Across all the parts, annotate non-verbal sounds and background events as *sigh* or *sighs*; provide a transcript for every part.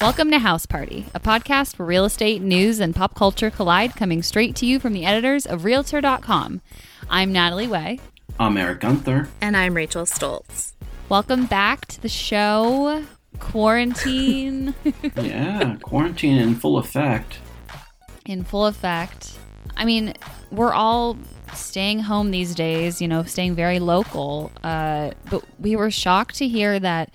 Welcome to House Party, a podcast where real estate news and pop culture collide, coming straight to you from the editors of Realtor.com. I'm Natalie Way. I'm Eric Gunther. And I'm Rachel Stults. Welcome back to the show. Quarantine. *laughs* yeah, quarantine in full effect. In full effect. I mean, we're all staying home these days, you know, staying very local. Uh, but we were shocked to hear that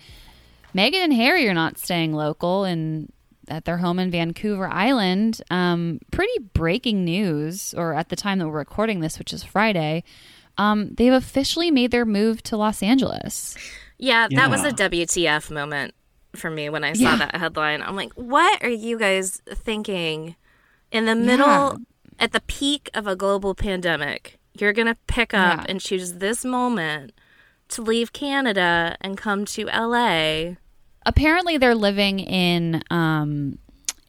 Meghan and Harry are not staying local and at their home in Vancouver Island. Um, pretty breaking news, or at the time that we're recording this, which is Friday. Um, they've officially made their move to Los Angeles. Yeah, that yeah. was a WTF moment for me when I saw yeah. that headline. I'm like, what are you guys thinking? In the middle, yeah. at the peak of a global pandemic, you're going to pick up and choose this moment to leave Canada and come to LA apparently they're living in um,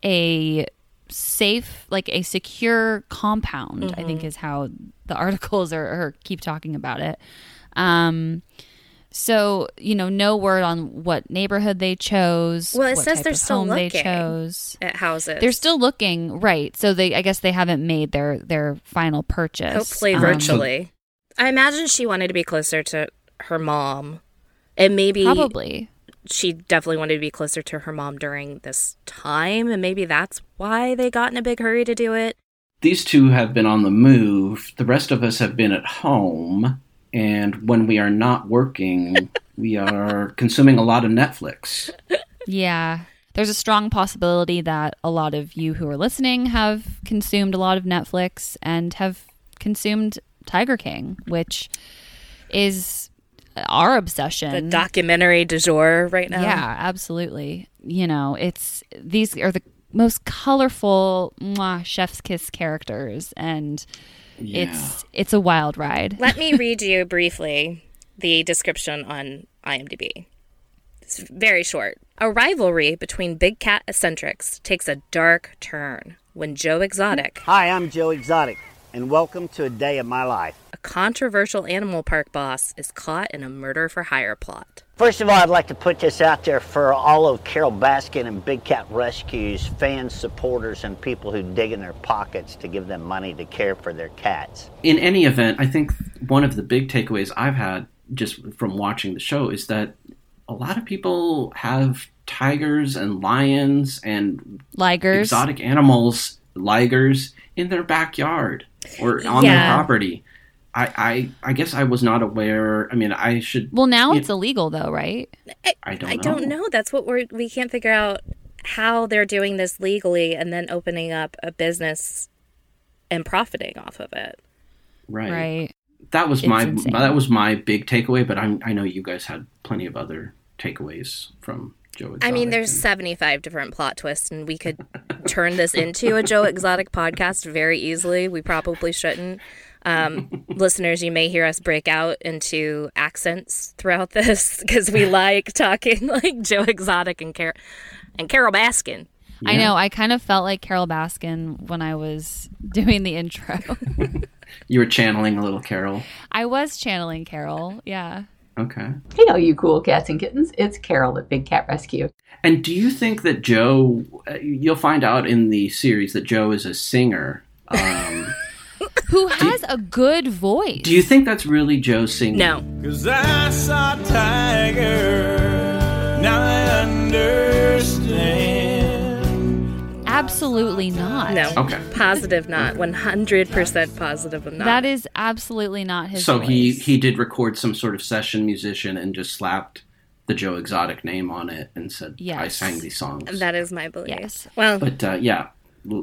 a safe like a secure compound mm-hmm. i think mm-hmm. is how the *laughs* articles are, are keep talking about it. Um so you know no word on what neighborhood they chose well it says they're still looking they chose. at houses. They're still looking right. So they i guess they haven't made their their final purchase. Hopefully um, virtually. I imagine she wanted to be closer to her mom. And maybe probably she definitely wanted to be closer to her mom during this time, and maybe that's why they got in a big hurry to do it. These two have been on the move. The rest of us have been at home, and when we are not working, *laughs* we are consuming a lot of Netflix. Yeah. There's a strong possibility that a lot of you who are listening have consumed a lot of Netflix and have consumed Tiger King, which is our obsession. The documentary du jour right now. Yeah, absolutely. You know, it's these are the most colorful mwah, chef's kiss characters and yeah. it's it's a wild ride. Let me *laughs* read you briefly the description on IMDb. It's very short. A rivalry between big cat eccentrics takes a dark turn when Joe Exotic. Hi, I'm Joe Exotic and welcome to a day of my life. A controversial animal park boss is caught in a murder for hire plot. First of all, I'd like to put this out there for all of Carole Baskin and Big Cat Rescue's fans, supporters, and people who dig in their pockets to give them money to care for their cats. In any event, I think one of the big takeaways I've had just from watching the show is that a lot of people have tigers and lions and ligers, exotic animals, ligers in their backyard or on yeah. their property. I, I I guess I was not aware. I mean, I should. Well, now it's know, illegal, though, right? I, I don't. I know. don't know. That's what we're. We can't figure out how they're doing this legally and then opening up a business and profiting off of it. Right. Right. That was it's my insane. that was my big takeaway. But I I know you guys had plenty of other takeaways from Joe Exotic. I mean, there's and... 75 different plot twists, and we could turn this into a Joe Exotic podcast very easily. We probably shouldn't. Um, *laughs* listeners, you may hear us break out into accents throughout this *laughs* because we like talking *laughs* like Joe Exotic and, Car- and Carole Baskin. Yeah. I know. I kind of felt like Carole Baskin when I was doing the intro. you were channeling a little Carole. I was channeling Carole. Yeah. Okay. Hey, all you cool cats and kittens. It's Carole at Big Cat Rescue. And do you think that Joe, uh, you'll find out in the series that Joe is a singer. Um, *laughs* Who has do, a good voice. Do you think that's really Joe singing? No. Cause I saw Tiger, now I understand. Absolutely not. No. Okay. Positive not. 100% positive not. That is absolutely not his So voice. he he did record some sort of session musician and just slapped the Joe Exotic name on it and said, yes. "I sang these songs." That is my belief. Yes. Well, but uh, yeah,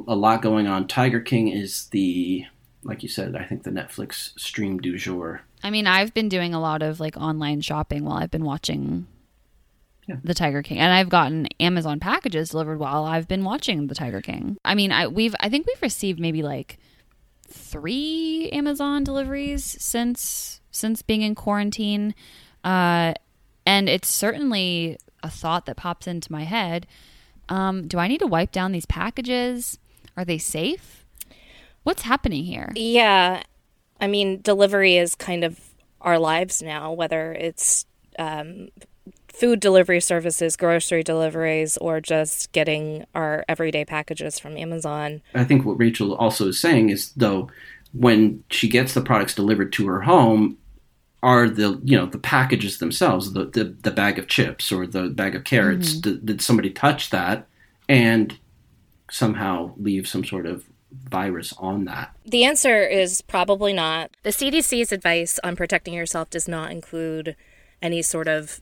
a lot going on. Tiger King is the, like you said, I think the Netflix stream du jour. I mean, I've been doing a lot of like online shopping while I've been watching The Tiger King. And I've gotten Amazon packages delivered while I've been watching The Tiger King. I mean, I we've I think we've received maybe like 3 Amazon deliveries since since being in quarantine. Uh and it's certainly a thought that pops into my head. Um, do I need to wipe down these packages? Are they safe? What's happening here? Yeah. I mean, delivery is kind of our lives now, whether it's um, food delivery services, grocery deliveries, or just getting our everyday packages from Amazon. I think what Rachel also is saying is, though, when she gets the products delivered to her home, are the you know the packages themselves, the the, the bag of chips or the bag of carrots? Mm-hmm. Did, did somebody touch that and somehow leave some sort of virus on that? The answer is probably not. The CDC's advice on protecting yourself does not include any sort of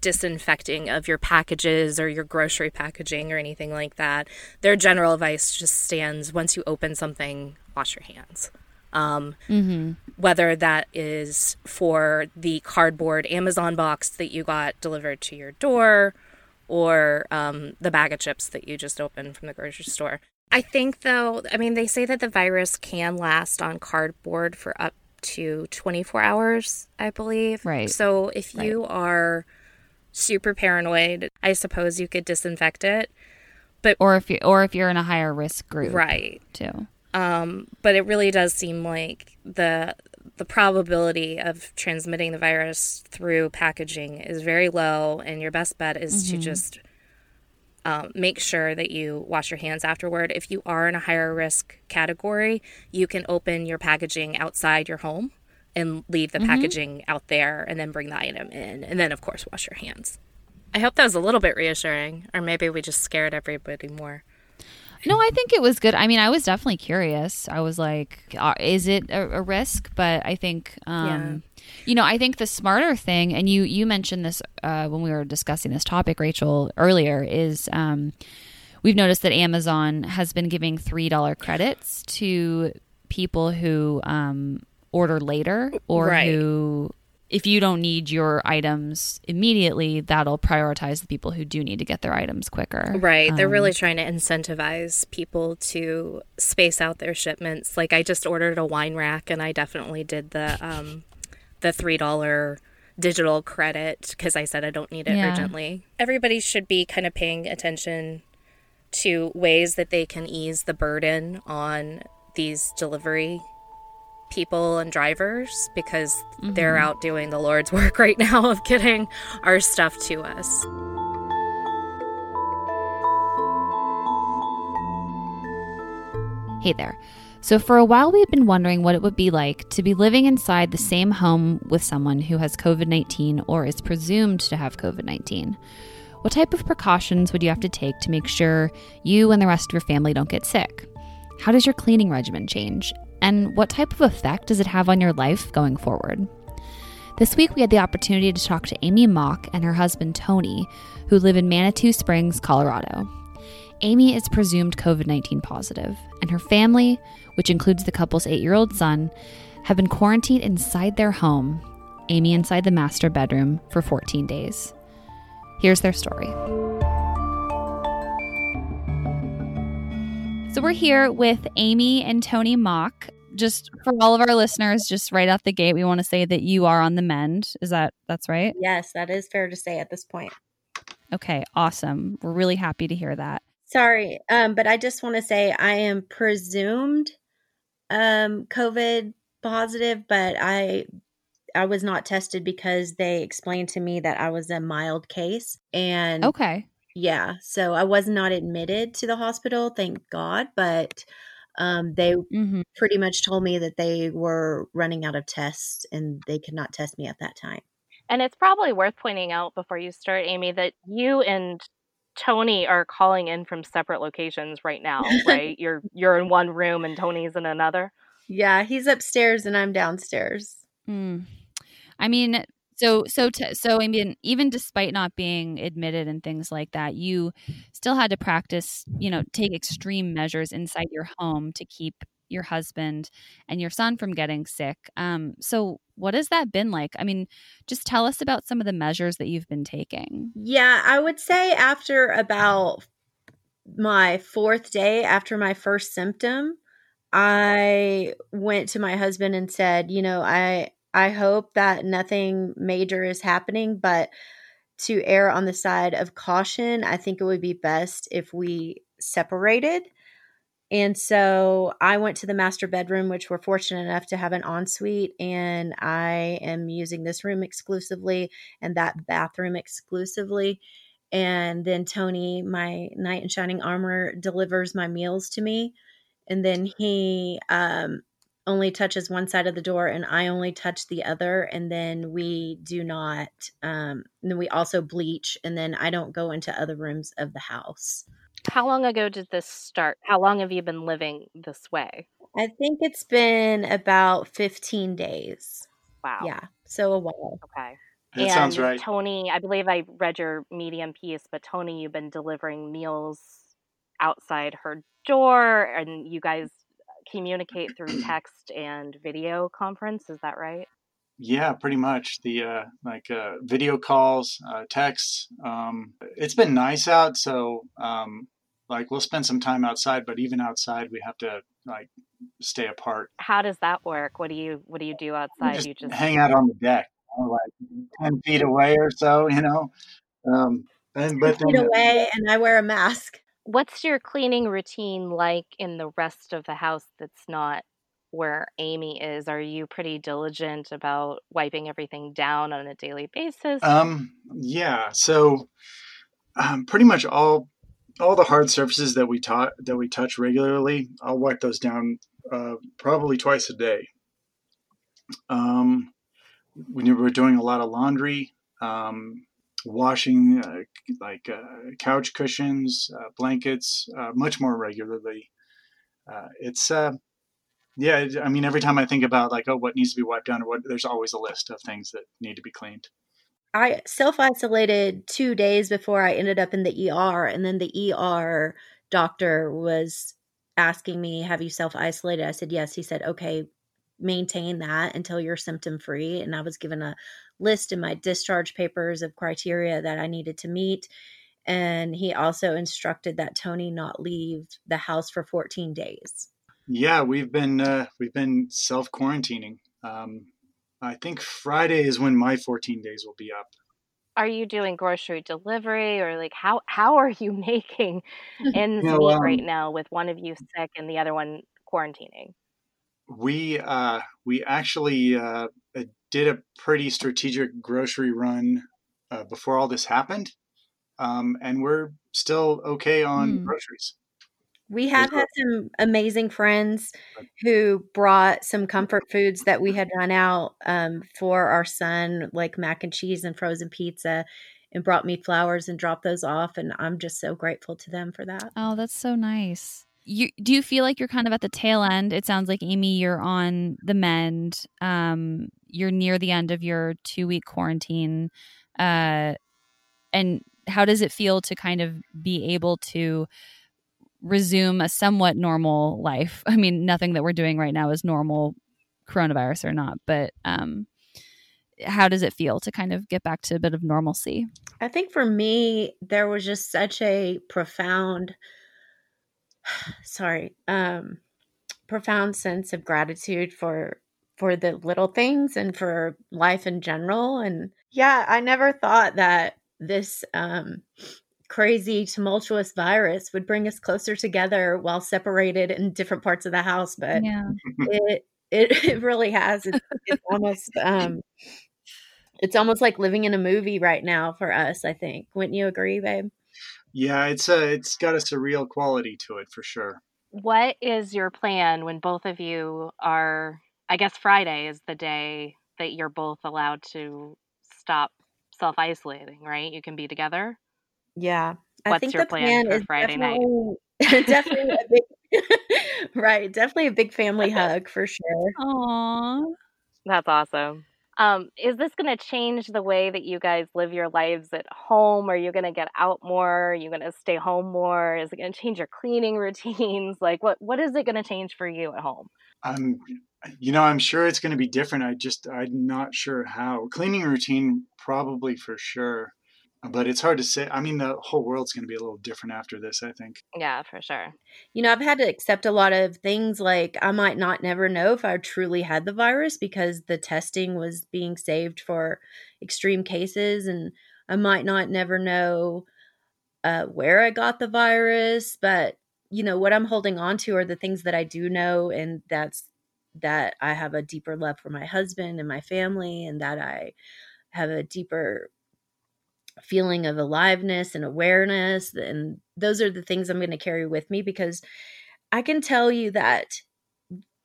disinfecting of your packages or your grocery packaging or anything like that. Their general advice just stands once you open something, wash your hands. Um, mm-hmm. Whether that is for the cardboard Amazon box that you got delivered to your door or um, the bag of chips that you just opened from the grocery store. I think, though, I mean, they say that the virus can last on cardboard for up to 24 hours, I believe. Right. So if you right. are super paranoid, I suppose you could disinfect it. But or if you or if you're in a higher risk group, right? Too. Um, but it really does seem like the the probability of transmitting the virus through packaging is very low, and your best bet is mm-hmm. to just um, make sure that you wash your hands afterward. If you are in a higher risk category, you can open your packaging outside your home and leave the mm-hmm. packaging out there and then bring the item in. And then, of course, wash your hands. I hope that was a little bit reassuring, or maybe we just scared everybody more. No, I think it was good. I mean, I was definitely curious. I was like, uh, is it a, a, risk? But I think, um, yeah. you know, I think the smarter thing, and you you mentioned this uh, when we were discussing this topic, Rachel, earlier, is um, we've noticed that Amazon has been giving three dollar credits to people who um, order later or right. who if you don't need your items immediately, that'll prioritize the people who do need to get their items quicker. Right. Um, They're really trying to incentivize people to space out their shipments. Like I just ordered a wine rack and I definitely did the um the $3 digital credit because I said I don't need it yeah. urgently. Everybody should be kind of paying attention to ways that they can ease the burden on these delivery people and drivers because mm-hmm. they're out doing the Lord's *laughs* work right now of getting our stuff to us. Hey there. So, for a while, we had been wondering what it would be like to be living inside the same home with someone who has COVID 19 or is presumed to have COVID 19. What type of precautions would you have to take to make sure you and the rest of your family don't get sick? How does your cleaning regimen change? And what type of effect does it have on your life going forward? This week, we had the opportunity to talk to Amy Mock and her husband Tony, who live in Manitou Springs, Colorado. Amy is presumed COVID 19 positive, and her family, which includes the couple's eight year old son, have been quarantined inside their home, Amy inside the master bedroom, for 14 days. Here's their story. So we're here with Amy and Tony Mock. Just for all of our listeners, just right out the gate, we want to say that you are on the mend. Is that that's right? Yes, that is fair to say at this point. Okay, awesome. We're really happy to hear that. Sorry, um, but I just want to say I am presumed um, COVID positive, but I I was not tested because they explained to me that I was a mild case. And okay, yeah, so I was not admitted to the hospital, thank God, but um, they mm-hmm. pretty much told me that they were running out of tests and they could not test me at that time. And it's probably worth pointing out before you start, Amy, that you and Tony are calling in from separate locations right now, right? *laughs* you're you're in one room and Tony's in another. Yeah, he's upstairs and I'm downstairs. Mm. I mean, so so so I mean, even despite not being admitted and things like that, you still had to practice. You know, take extreme measures inside your home to keep your husband and your son from getting sick. Um, so what has that been like? I mean, just tell us about some of the measures that you've been taking. Yeah, I would say after about my fourth day after my first symptom, I went to my husband and said, you know, I I hope that nothing major is happening, but to err on the side of caution, I think it would be best if we separated And so I went to the master bedroom, which we're fortunate enough to have an ensuite, and I am using this room exclusively and that bathroom exclusively. And then Tony, my knight in shining armor, delivers my meals to me. And then he um, only touches one side of the door and I only touch the other. And then we do not, um, and then we also bleach. And then I don't go into other rooms of the house. How long ago did this start? How long have you been living this way? I think it's been about 15 days. Wow. Yeah. So a while. Okay. That and sounds right. Tony, I believe I read your Medium piece, but Tony, you've been delivering meals outside her door and you guys communicate through *clears throat* text and video conference. Is that right? Yeah, pretty much. The uh, like uh, video calls, uh, texts. Um, it's been nice out, so um, like we'll spend some time outside. But even outside, we have to like stay apart. How does that work? What do you What do you do outside? just you just hang out on the deck, you know, like ten feet away or so. You know, um, and but Feet then, away, and I wear a mask. What's your cleaning routine like in the rest of the house that's not where Amy is? Are you pretty diligent about wiping everything down on a daily basis? Um, yeah. So, um, pretty much all all the hard surfaces that we taught that we touch regularly, I'll wipe those down uh, probably twice a day. Um, when we were doing a lot of laundry, um, washing uh, like uh, couch cushions, uh, blankets, uh, much more regularly. Uh, it's uh, yeah. I mean, every time I think about like, oh, what needs to be wiped down, or what, there's always a list of things that need to be cleaned. I self isolated two days before I ended up in the ER, and then the ER doctor was asking me, "Have you self isolated?" I said, "Yes." He said, "Okay, maintain that until you're symptom free." And I was given a list in my discharge papers of criteria that I needed to meet. And he also instructed that Tony not leave the house for 14 days. Yeah, we've been uh, we've been self quarantining. Um, I think Friday is when my 14 days will be up. Are you doing grocery delivery or like how how are you *laughs* making *laughs* ends You know, meet um, right now with one of you sick and the other one quarantining? We uh, we actually uh, uh, did a pretty strategic grocery run uh, before all this happened, um, and we're still okay on Hmm. groceries. We have had some amazing friends who brought some comfort foods that we had run out um, for our son, like mac and cheese and frozen pizza, and brought me flowers and dropped those off. And I'm just so grateful to them for that. Oh, that's so nice. You do you feel like you're kind of at the tail end? It sounds like Amy, you're on the mend. Um, you're near the end of your two week quarantine. Uh, and how does it feel to kind of be able to resume a somewhat normal life? *laughs* I mean, nothing that we're doing right now is normal, coronavirus or not, but um, how does it feel to kind of get back to a bit of normalcy? I think for me, there was just such a profound, *sighs* sorry, um, profound sense of gratitude for for the little things and for life in general. And yeah, I never thought that this um, crazy, tumultuous virus would bring us closer together while separated in different parts of the house. But Yeah. it it, *laughs* it really has. It's, it's almost um, it's almost like living in a movie right now for us. I think. Wouldn't you agree, babe? Yeah, it's a, it's got a surreal quality to it for sure. What is your plan when both of you are I guess Friday is the day that you're both allowed to stop self isolating, right? You can be together. Yeah. I What's think your the plan plan for is Friday night? definitely, *laughs* definitely a big, *laughs* right. Definitely a big family *laughs* hug for sure. Aww. That's awesome. Um, is this going to change the way that you guys live your lives at home? Are you going to get out more? Are you going to stay home more? Is it going to change your cleaning *laughs* routines? Like, what what is it going to change for you at home? You know, I'm sure it's going to be different. I just, I'm not sure how. Cleaning routine, probably for sure, but it's hard to say. I mean, the whole world's going to be a little different after this. I think. Yeah, for sure. You know, I've had to accept a lot of things like I might not never know if I truly had the virus because the testing was being saved for extreme cases, and I might not never know uh, where I got the virus, but you know, what I'm holding on to are the things that I do know, and that's that I have a deeper love for my husband and my family, and that I have a deeper feeling of aliveness and awareness. And those are the things I'm going to carry with me because I can tell you that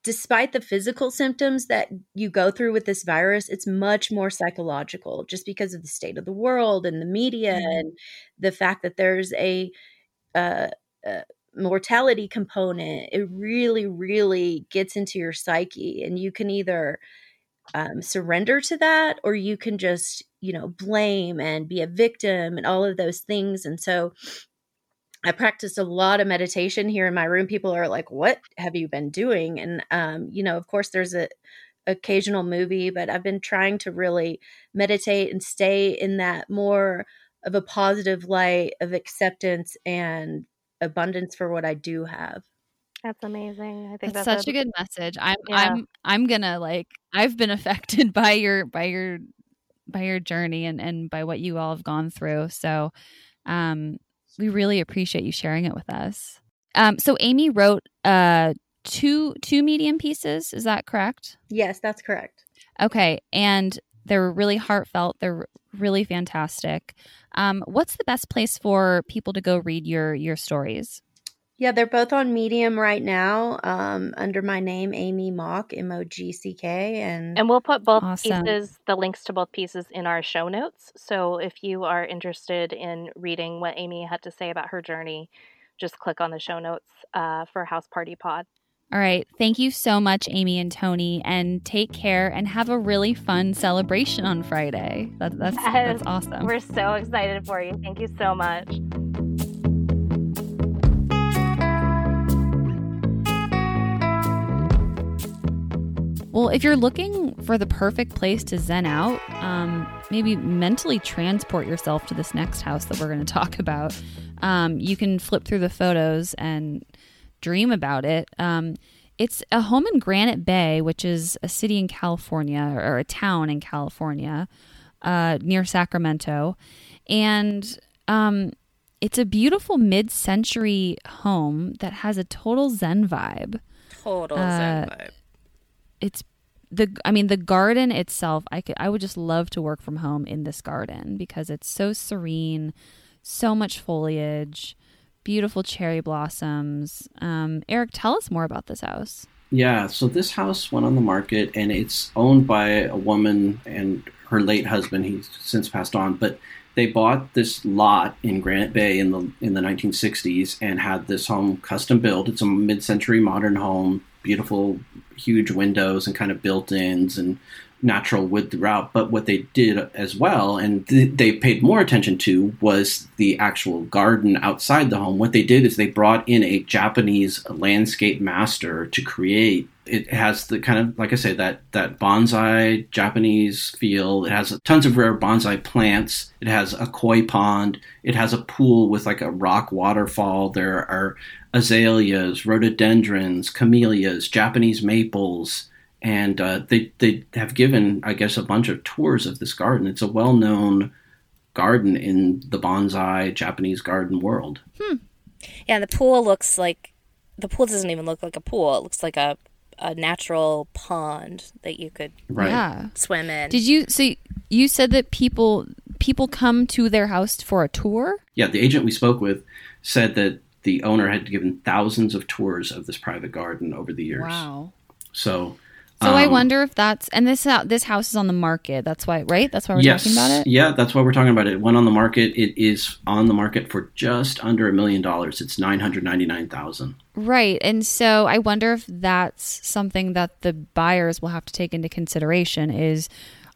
despite the physical symptoms that you go through with this virus, it's much more psychological just because of the state of the world and the media mm-hmm. and the fact that there's a, uh, uh, mortality component. It really, really gets into your psyche, and you can either um, surrender to that or you can just, you know, blame and be a victim and all of those things. And so, I practiced a lot of meditation here in my room. People are like, "What have you been doing?" And um, you know, of course, there's a occasional movie, but I've been trying to really meditate and stay in that more of a positive light of acceptance and abundance for what I do have. That's amazing. I think that's, that's such a, a, good message. I'm yeah. I'm I'm gonna like I've been *laughs* affected by your by your by your journey and and by what you all have gone through. So um we really appreciate you sharing it with us. Um, so Amy wrote uh, two two medium pieces. Is that correct? Yes, that's correct. Okay, and they're really heartfelt. They're really fantastic. Um, what's the best place for people to go read your your stories? Yeah, they're both on Medium right now um, under my name, Amy Mock, M O G C K, and and we'll put both awesome. pieces, the links to both pieces, in our show notes. So if you are interested in reading what Amy had to say about her journey, just click on the show notes uh, for House Party Pod. All right. Thank you so much, Amy and Tony, and take care and have a really fun celebration on Friday. That, that's yes, that's awesome. We're so excited for you. Thank you so much. Well, if you're looking for the perfect place to zen out, um, maybe mentally transport yourself to this next house that we're going *laughs* to talk about, um, you can flip through the photos and dream about it. Um, it's a home in Granite Bay, which is a city in California or a town in California uh, near Sacramento. And um, it's a beautiful mid century home that has a total Zen vibe. Total uh, Zen vibe it's the I mean the garden itself I could I would just love to work from home in this garden because it's so serene, so much foliage, beautiful cherry blossoms. Um, Eric, tell us more about this house. Yeah, so this house went on the market and it's owned by a woman and her late husband. He's since passed on, but they bought this lot in Granite Bay in the in the 1960s and had this home custom built. It's a mid-century modern home, beautiful huge windows and kind of built-ins and natural wood throughout. But what they did as well, and th- they paid more attention to, was the actual garden outside the home. What they did is they brought in a Japanese landscape master to create. It has the kind of, like I say, that that bonsai Japanese feel. It has tons of rare bonsai plants. It has a koi pond. It has a pool with like a rock waterfall. There are azaleas, rhododendrons, camellias, Japanese maples, and uh, they they have given, I guess, a bunch of tours of this garden. It's a well known garden in the bonsai Japanese garden world. Hmm. Yeah, the pool looks like the pool doesn't even look like a pool. It looks like a a natural pond that you could right. yeah. swim in. Did you see? You said that people people come to their house for a tour. Yeah, the agent we spoke with said that the owner had given thousands of tours of this private garden over the years. Wow. So so um, I wonder if that's and this uh, this house is on the market. That's why, right? That's why we're yes, talking about it. Yeah, that's why we're talking about it. It went on the market. It is on the market for just under a million dollars. It's nine hundred ninety nine thousand. Right, and so I wonder if that's something that the buyers will have to take into consideration. Is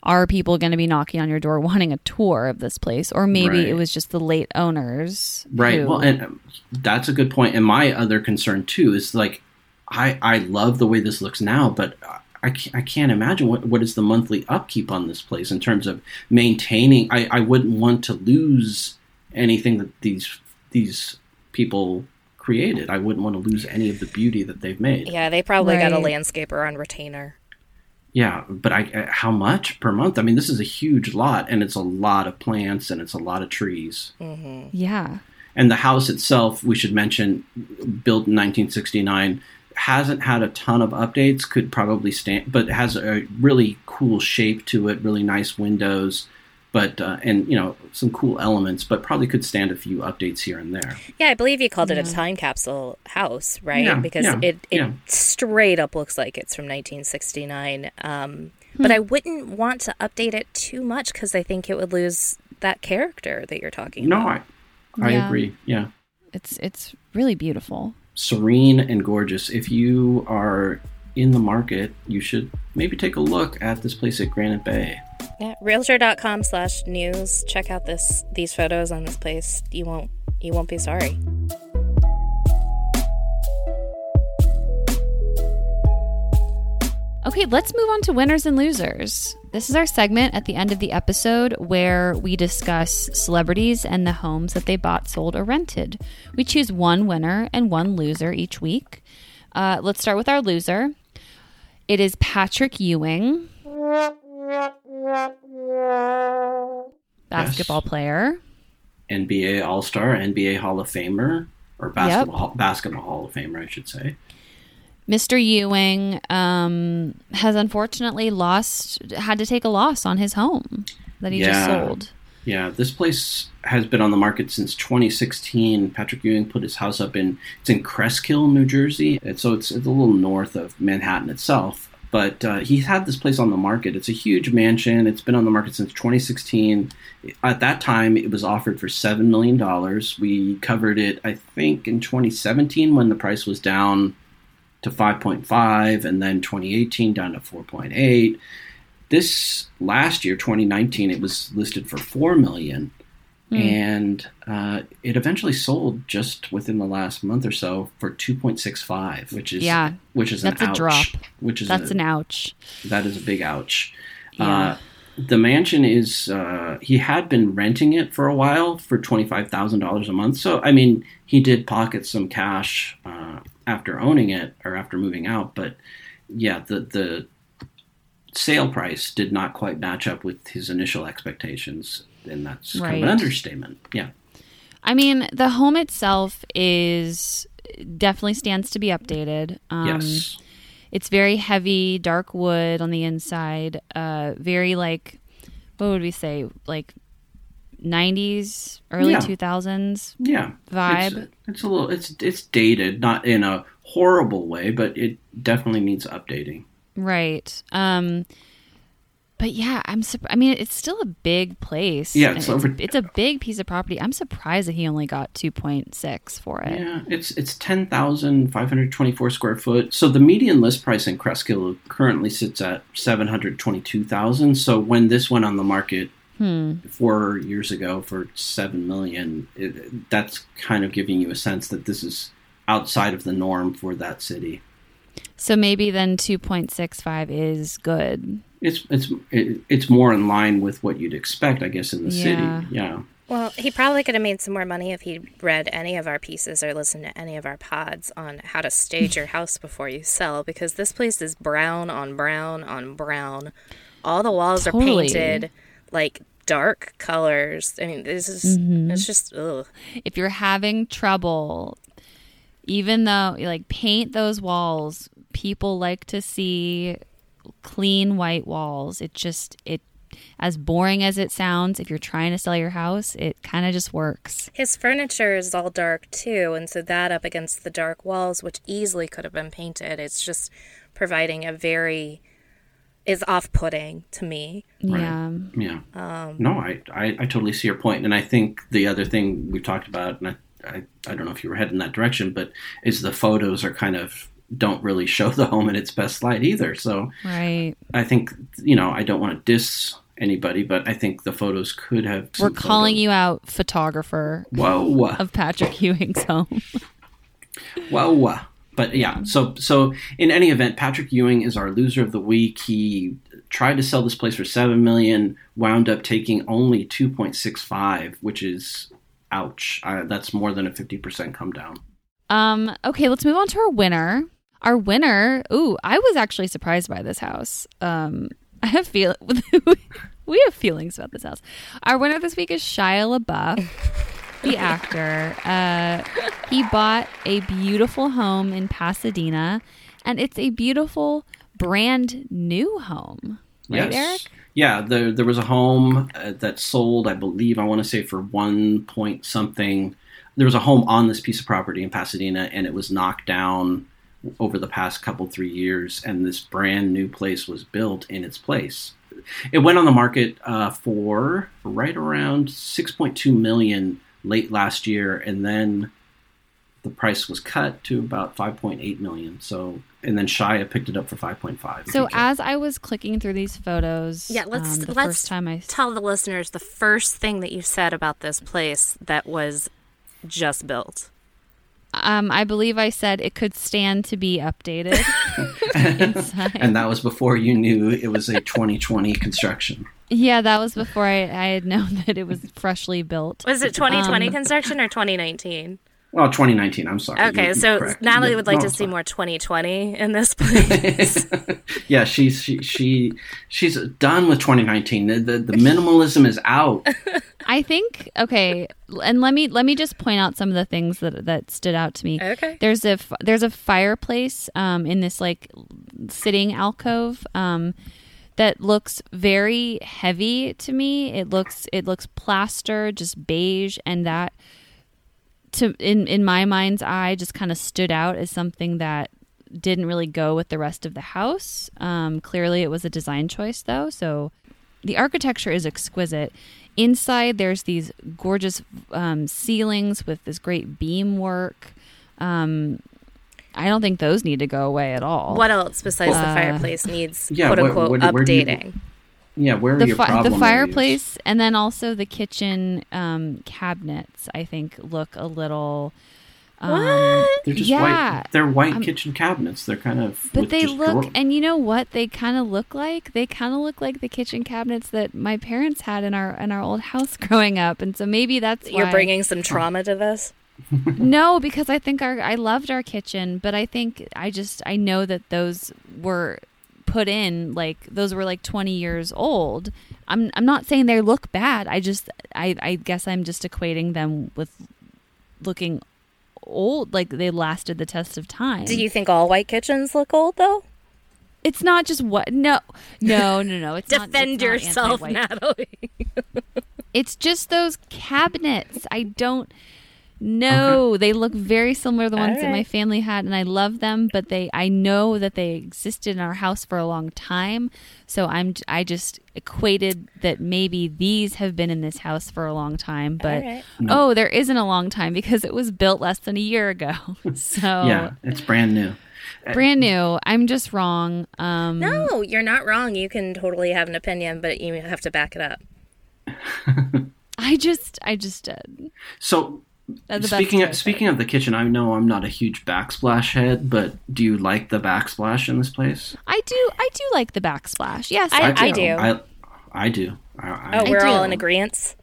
are people going to be knocking on your door wanting a tour of this place or maybe right. it was just the late owners right who... well and um, that's a good point. point and my other concern too is like i i love the way this looks now but uh, I can't, I can't imagine what, what is the monthly upkeep on this place in terms of maintaining I, I wouldn't want to lose anything that these these people created i wouldn't want to lose any of the beauty that they've made yeah they probably right. got a landscaper on retainer yeah, but I uh, how much per month? I mean, this is a huge lot, and it's a lot of plants and it's a lot of trees. Mm-hmm. Yeah. And the house itself, we should mention, built in 1969, hasn't had a ton of updates. Could probably stand, but has a really cool shape to it. Really nice windows but uh, and you know some cool elements, but probably could stand a few updates here and there. Yeah, I believe you called yeah. it a time capsule house, right? Yeah, because yeah, it it yeah. straight up looks like it's from 1969. Um, hmm. But I wouldn't want to update it too much because I think it would lose that character that you're talking no, about. No, I I agree. Yeah, it's it's really beautiful, serene and gorgeous. If you are in the market, you should maybe take a look at this place at Granite Bay. Yeah, realtor.com slash news. Check out this these photos on this place. You won't you won't be sorry. Okay, let's move on to winners and losers. This is our segment at the end of the episode where we discuss celebrities and the homes that they bought, sold, or rented. We choose one winner and one loser each week. Uh, let's start with our loser. It is Patrick Ewing basketball yes. player, NBA All Star, NBA Hall of Famer, or basketball yep. basketball Hall of Famer, I should say. Mr. Ewing um, has unfortunately lost, had to take a loss on his home that he yeah. just sold. Yeah, this place has been on the market since 2016. Patrick Ewing put his house up in it's in Cresskill, New Jersey. And so it's, it's a little north of Manhattan itself. But uh, he's had this place on the market. It's a huge mansion. It's been on the market since 2016. At that time, it was offered for $7 million. We covered it, I think, in 2017 when the price was down to 5.5 and then 2018 down to 4.8 this last year 2019 it was listed for 4 million Mm. And uh, it eventually sold just within the last month or so for 2.65, which is yeah, which is that's an a ouch, drop. Which is that's a, an ouch. That is a big ouch. Yeah. Uh, the mansion is uh, he had been renting it for a while for twenty five thousand dollars a month. So I mean, he did pocket some cash uh, after owning it or after moving out. But yeah, the the sale price did not quite match up with his initial expectations and that's right. kind of an understatement. Yeah. I mean, the home itself is definitely stands to be updated. Um, yes. It's very heavy, dark wood on the inside. Uh, very like, what would we say? Like 90s, early yeah. 2000s. Yeah. Vibe. It's, it's, a little. It's it's dated, not in a horrible way, but it definitely needs updating. Right. Um but yeah, I'm. I mean, it's still a big place. Yeah, it's, it's over. It's a big piece of property. I'm surprised that he only got 2.6 for it. Yeah, it's it's 10,524 square foot. So the median list price in Cresskill currently sits at 722,000. So when this went on the market hmm. four years ago for seven million, it, that's kind of giving you a sense that this is outside of the norm for that city. So maybe then 2.65 is good. It's it's it's more in line with what you'd expect, I guess, in the yeah. city. Yeah. Well, he probably could have made some more money if he read any of our pieces or listened to any of our pods on how to stage your house before you sell because this place is brown on brown on brown. All the walls totally. are painted like dark colors. I mean, this is mm-hmm. it's just ugh. If you're having trouble even though like paint those walls, people like to see clean white walls. It just it as boring as it sounds, if you're trying to sell your house, it kind of just works. His furniture is all dark too, and so that up against the dark walls, which easily could have been painted, it's just providing a very is off-putting to me. Right. Yeah. Yeah. Um, no, I, I I totally see your point, and I think the other thing we've talked about, and I, I I don't know if you were heading that direction, but is the photos are kind of don't really show the home in its best light either. So right. I think you know I don't want to diss anybody, but I think the photos could have. We're calling photos. you out, photographer. Whoa! Of Patrick Ewing's home. Whoa! But yeah, so so in any event, Patrick Ewing is our loser of the week. He tried to sell this place for seven million, wound up taking only two point six five, which is ouch. Uh, that's more than a fifty percent come down. Um. Okay, let's move on to our winner. Our winner, ooh, I was actually surprised by this house. Um, *laughs* I have feel *laughs* we have feelings about this house. Our winner this week is Shia LaBeouf. *laughs* the *laughs* actor. Uh, he bought a beautiful home in Pasadena, and it's a beautiful, brand new home. Right, Eric? Yeah, there there was a home uh, that sold, I believe, I want to say for one point something. There was a home on this piece of property in Pasadena, and it was knocked down over the past couple three years, and this brand new place was built in its place. It went on the market uh, for right around 6.2 million late last year, and then the price was cut to about 5.8 million. So, and then Shia picked it up for 5.5. So, as I was clicking through these photos, yeah, let's um, the let's first time I tell the listeners the first thing that you said about this place that was just built. Um, I believe I said it could stand to be updated. *laughs* *laughs* and that was before you knew it was a 2020 construction. Yeah, that was before I, I had *laughs* known that it was freshly built. Was it 2020 um, construction or 2019? Well, 2019. I'm sorry. Okay, so correct. Natalie would like no, to see more 2020 in this *laughs* place. *laughs* yeah, she's she, she she's done with 2019. The, the, the minimalism is out. I think okay, and let me let me just point out some of the things that that stood out to me. Okay. There's a there's a fireplace um, in this like sitting alcove. Um, that looks very heavy to me. It looks it looks plaster, just beige, and that to in in my mind's eye just kind of stood out as something that didn't really go with the rest of the house. Um, clearly, it was a design choice though, so the architecture is exquisite. Inside, there's these gorgeous um, ceilings with this great beam work. Um, I don't think those need to go away at all. What else besides uh, the fireplace needs yeah, quote unquote what, what, updating? Yeah, where the, your fi- the fireplace and then also the kitchen um, cabinets. I think look a little. Um, what? They're just yeah. white. They're white um, kitchen cabinets. They're kind of. But they look, and you know what? They kind of look like. They kind of look like the kitchen cabinets that my parents had in our in our old house *laughs* growing up, and so maybe that's you're bringing some trauma to this. *laughs* no, because I think our I loved our kitchen, but I think I just I know that those were put in like those were like 20 years old. I'm I'm not saying they look bad. I just I I guess I'm just equating them with looking old like they lasted the test of time. Do you think all white kitchens look old though? It's not just what no no no no. It's defend not, it's yourself, not Natalie. *laughs* it's just those cabinets. I don't no, okay. they look very similar to the ones right. that my family had, and I love them. But they, I know that they existed in our house for a long time, so I'm, I just equated that maybe these have been in this house for a long time. But right. oh, there isn't a long time because it was built less than a year ago. *laughs* So yeah, it's brand new. Brand new. I'm just wrong. Um, no, you're not wrong. You can totally have an opinion, but you have to back it up. *laughs* I just, I just did. So speaking of, speaking of the kitchen, I know I'm not a huge backsplash head, but do you like the backsplash in this place? I do. I do like the backsplash. Yes, I, I do. I, I do. I, oh, we're all in agreement.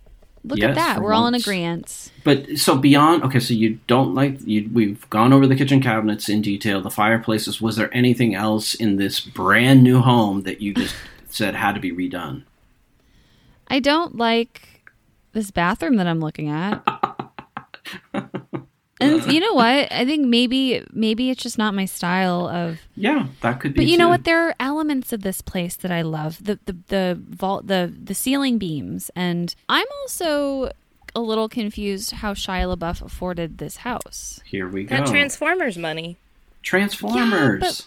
Look yes, at that. We're once. all in agreement. But so beyond, okay, so you don't like you. We've gone over the kitchen cabinets in detail, the fireplaces. Was there anything else in this brand new home that you just *laughs* said had to be redone? I don't like this bathroom that I'm looking at. *laughs* *laughs* and you know what? I think maybe maybe it's just not my style of. Yeah, that could be. But you too. know what? There are elements of this place that I love. The the the vault, the the ceiling beams, and I'm also a little confused how Shia LaBeouf afforded this house. Here we go. That Transformers money. Transformers.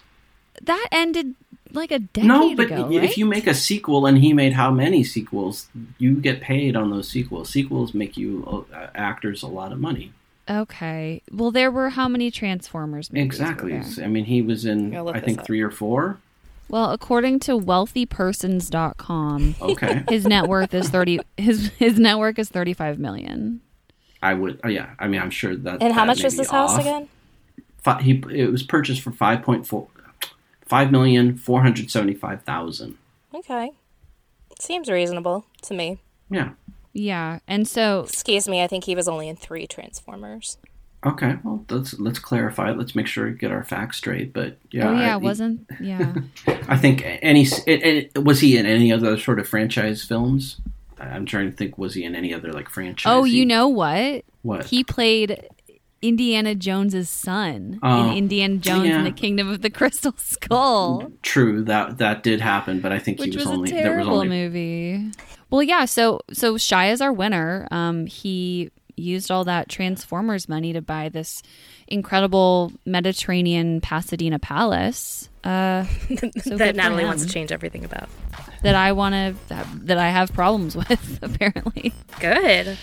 Yeah, that ended like a decade no, but ago, if right? you make a sequel and he made how many sequels, you get paid on those sequels. Sequels make you uh, actors a lot of money. Okay. Well, there were how many Transformers movies? Exactly. I mean, he was in I think up. three or four. Well, according to wealthypersons.com, okay. *laughs* his net worth is 30 his his net worth is 35 million. I would oh yeah, I mean, I'm sure that And how much was this off. house again? He it was purchased for 5.4 five million four hundred seventy five thousand. Okay, seems reasonable to me. Yeah. Yeah, and so excuse me, I think he was only in three Transformers. Okay, well let's let's clarify it. Let's make sure we get our facts straight. But yeah, oh yeah, I, wasn't yeah. *laughs* I think any it, it, was he in any other sort of franchise films? I'm trying to think. Was he in any other like franchise? Oh, you know what? what? He played Indiana Jones's son Oh, in Indiana Jones yeah. and the Kingdom of the Crystal *laughs* Skull, True that that did happen, but I think which he was, was, only a there was terrible only movie. Well, yeah. So so Shia is our winner. Um, he used all that Transformers money to buy this incredible Mediterranean Pasadena palace. Uh, *laughs* so that Natalie him. wants to change everything about. that I want to that I have problems *laughs* with apparently. Good.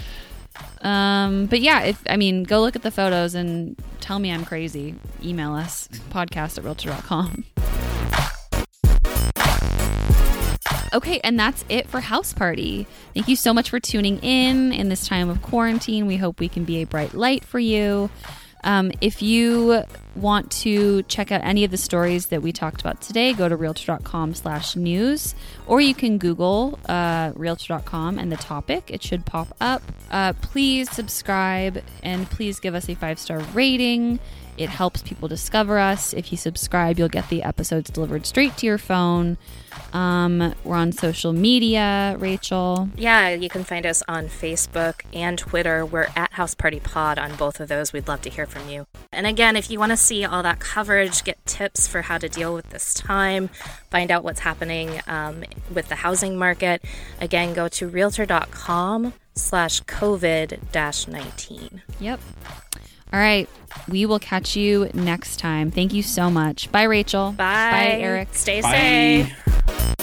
Um, but yeah, if I mean, go look at the photos and tell me I'm crazy. Email us podcast at realtor.com. Okay, and that's it for House Party. Thank you so much for tuning in in this time of quarantine. We hope we can be a bright light for you. Um, if you want to check out any of the stories that we talked about today, go to realtor.com slash news, or you can Google uh, realtor.com and the topic. It should pop up. Uh, please subscribe and please give us a five star rating. It helps people discover us. If you subscribe, you'll get the episodes delivered straight to your phone. Um, we're on social media, Rachel. Yeah, you can find us on Facebook and Twitter. We're at House Party Pod on both of those. We'd love to hear from you. And again, if you want to see all that coverage, get tips for how to deal with this time, find out what's happening um, with the housing market, again, go to realtor.com slash COVID 19. Yep. All right. We will catch you next time. Thank you so much. Bye, Rachel. Bye. Bye, Eric. Stay Bye. safe.